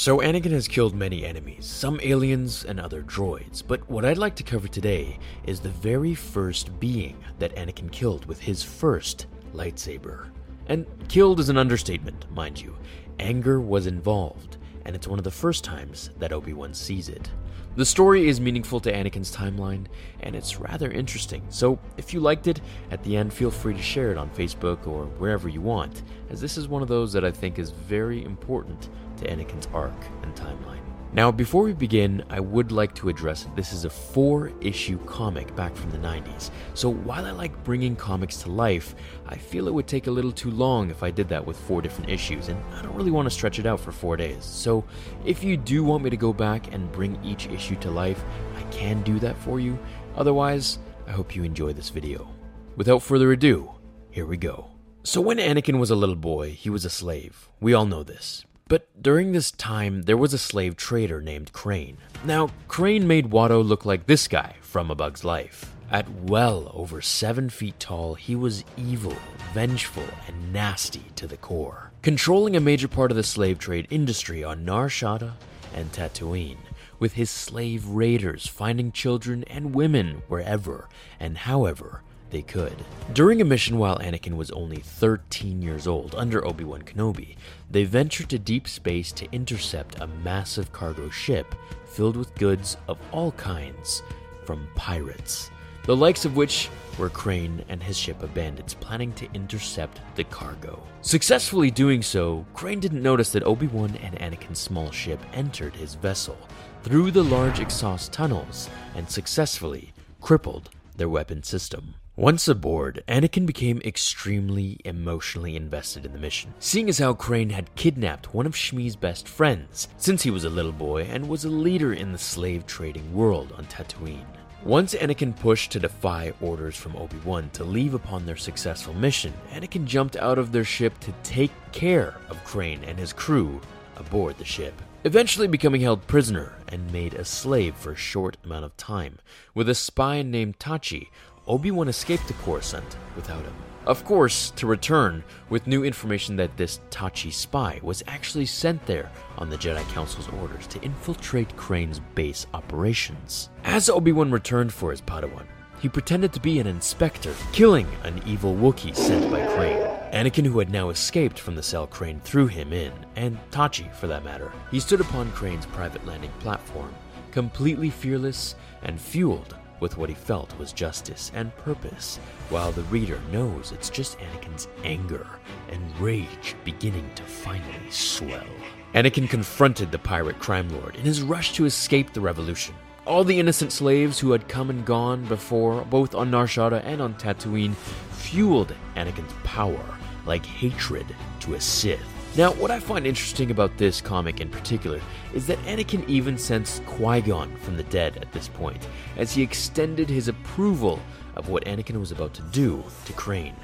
So, Anakin has killed many enemies, some aliens and other droids, but what I'd like to cover today is the very first being that Anakin killed with his first lightsaber. And killed is an understatement, mind you. Anger was involved, and it's one of the first times that Obi Wan sees it. The story is meaningful to Anakin's timeline, and it's rather interesting. So, if you liked it, at the end, feel free to share it on Facebook or wherever you want, as this is one of those that I think is very important to Anakin's arc and timeline. Now, before we begin, I would like to address that this is a four issue comic back from the 90s. So, while I like bringing comics to life, I feel it would take a little too long if I did that with four different issues, and I don't really want to stretch it out for four days. So, if you do want me to go back and bring each issue to life, I can do that for you. Otherwise, I hope you enjoy this video. Without further ado, here we go. So, when Anakin was a little boy, he was a slave. We all know this. But during this time, there was a slave trader named Krayn. Now, Krayn made Watto look like this guy from A Bug's Life. At well over seven feet tall, he was evil, vengeful, and nasty to the core, controlling a major part of the slave trade industry on Nar Shaddaa and Tatooine, with his slave raiders finding children and women wherever and however they could. During a mission while Anakin was only 13 years old under Obi Wan Kenobi, they ventured to deep space to intercept a massive cargo ship filled with goods of all kinds from pirates, the likes of which were Krayn and his ship of bandits planning to intercept the cargo. Successfully doing so, Krayn didn't notice that Obi Wan and Anakin's small ship entered his vessel through the large exhaust tunnels and successfully crippled their weapon system. Once aboard, Anakin became extremely emotionally invested in the mission, seeing as how Krayn had kidnapped one of Shmi's best friends since he was a little boy and was a leader in the slave trading world on Tatooine. Once Anakin pushed to defy orders from Obi-Wan to leave upon their successful mission, Anakin jumped out of their ship to take care of Krayn and his crew aboard the ship eventually becoming held prisoner and made a slave for a short amount of time, with a spy named Tachi Obi-Wan escaped to Coruscant without him. Of course, to return with new information that this Tachi spy was actually sent there on the Jedi Council's orders to infiltrate Krayn's base operations. As Obi-Wan returned for his Padawan, he pretended to be an inspector, killing an evil Wookiee sent by Krayn. Anakin, who had now escaped from the cell Krayn threw him in, and Tachi for that matter, he stood upon Krayn's private landing platform, completely fearless and fueled with what he felt was justice and purpose, while the reader knows it's just Anakin's anger and rage beginning to finally swell. Anakin confronted the pirate crime lord in his rush to escape the revolution. All the innocent slaves who had come and gone before, both on Nar Shaddaa and on Tatooine, fueled Anakin's power like hatred to a Sith. Now, what I find interesting about this comic in particular is that Anakin even sensed Qui Gon from the dead at this point, as he extended his approval of what Anakin was about to do to Krayn.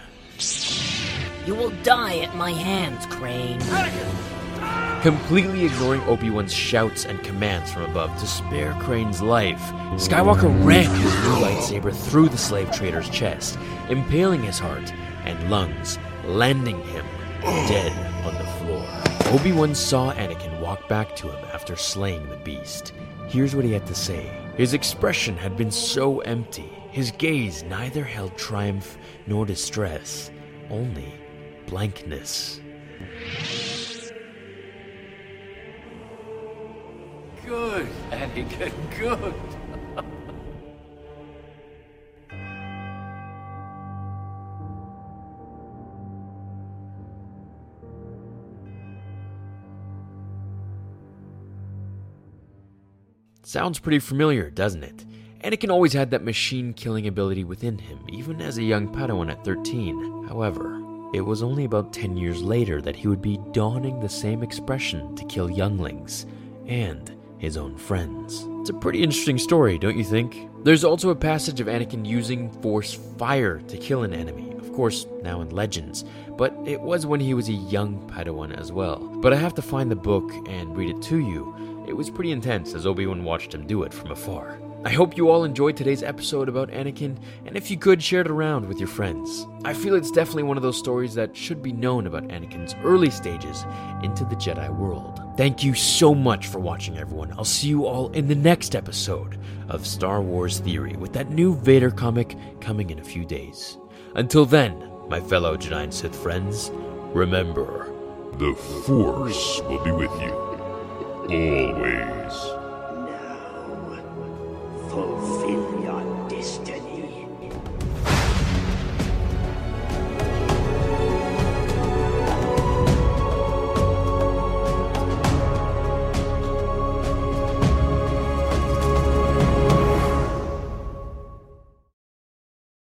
You will die at my hands, Krayn. Completely ignoring Obi Wan's shouts and commands from above to spare Krayn's life, Skywalker ran his new lightsaber through the slave trader's chest, impaling his heart and lungs, landing him dead on the floor. Obi Wan saw Anakin walk back to him after slaying the beast. Here's what he had to say. His expression had been so empty, his gaze neither held triumph nor distress, only blankness. Good, Anakin, good. Sounds pretty familiar, doesn't it? Anakin always had that machine killing ability within him, even as a young Padawan at 13. However, it was only about 10 years later that he would be donning the same expression to kill younglings and his own friends. It's a pretty interesting story, don't you think? There's also a passage of Anakin using Force fire to kill an enemy, of course, now in Legends, but it was when he was a young Padawan as well. But I have to find the book and read it to you it was pretty intense as Obi Wan watched him do it from afar. I hope you all enjoyed today's episode about Anakin, and if you could, share it around with your friends. I feel it's definitely one of those stories that should be known about Anakin's early stages into the Jedi world. Thank you so much for watching, everyone. I'll see you all in the next episode of Star Wars Theory with that new Vader comic coming in a few days. Until then, my fellow Jedi and Sith friends, remember The Force will be with you always.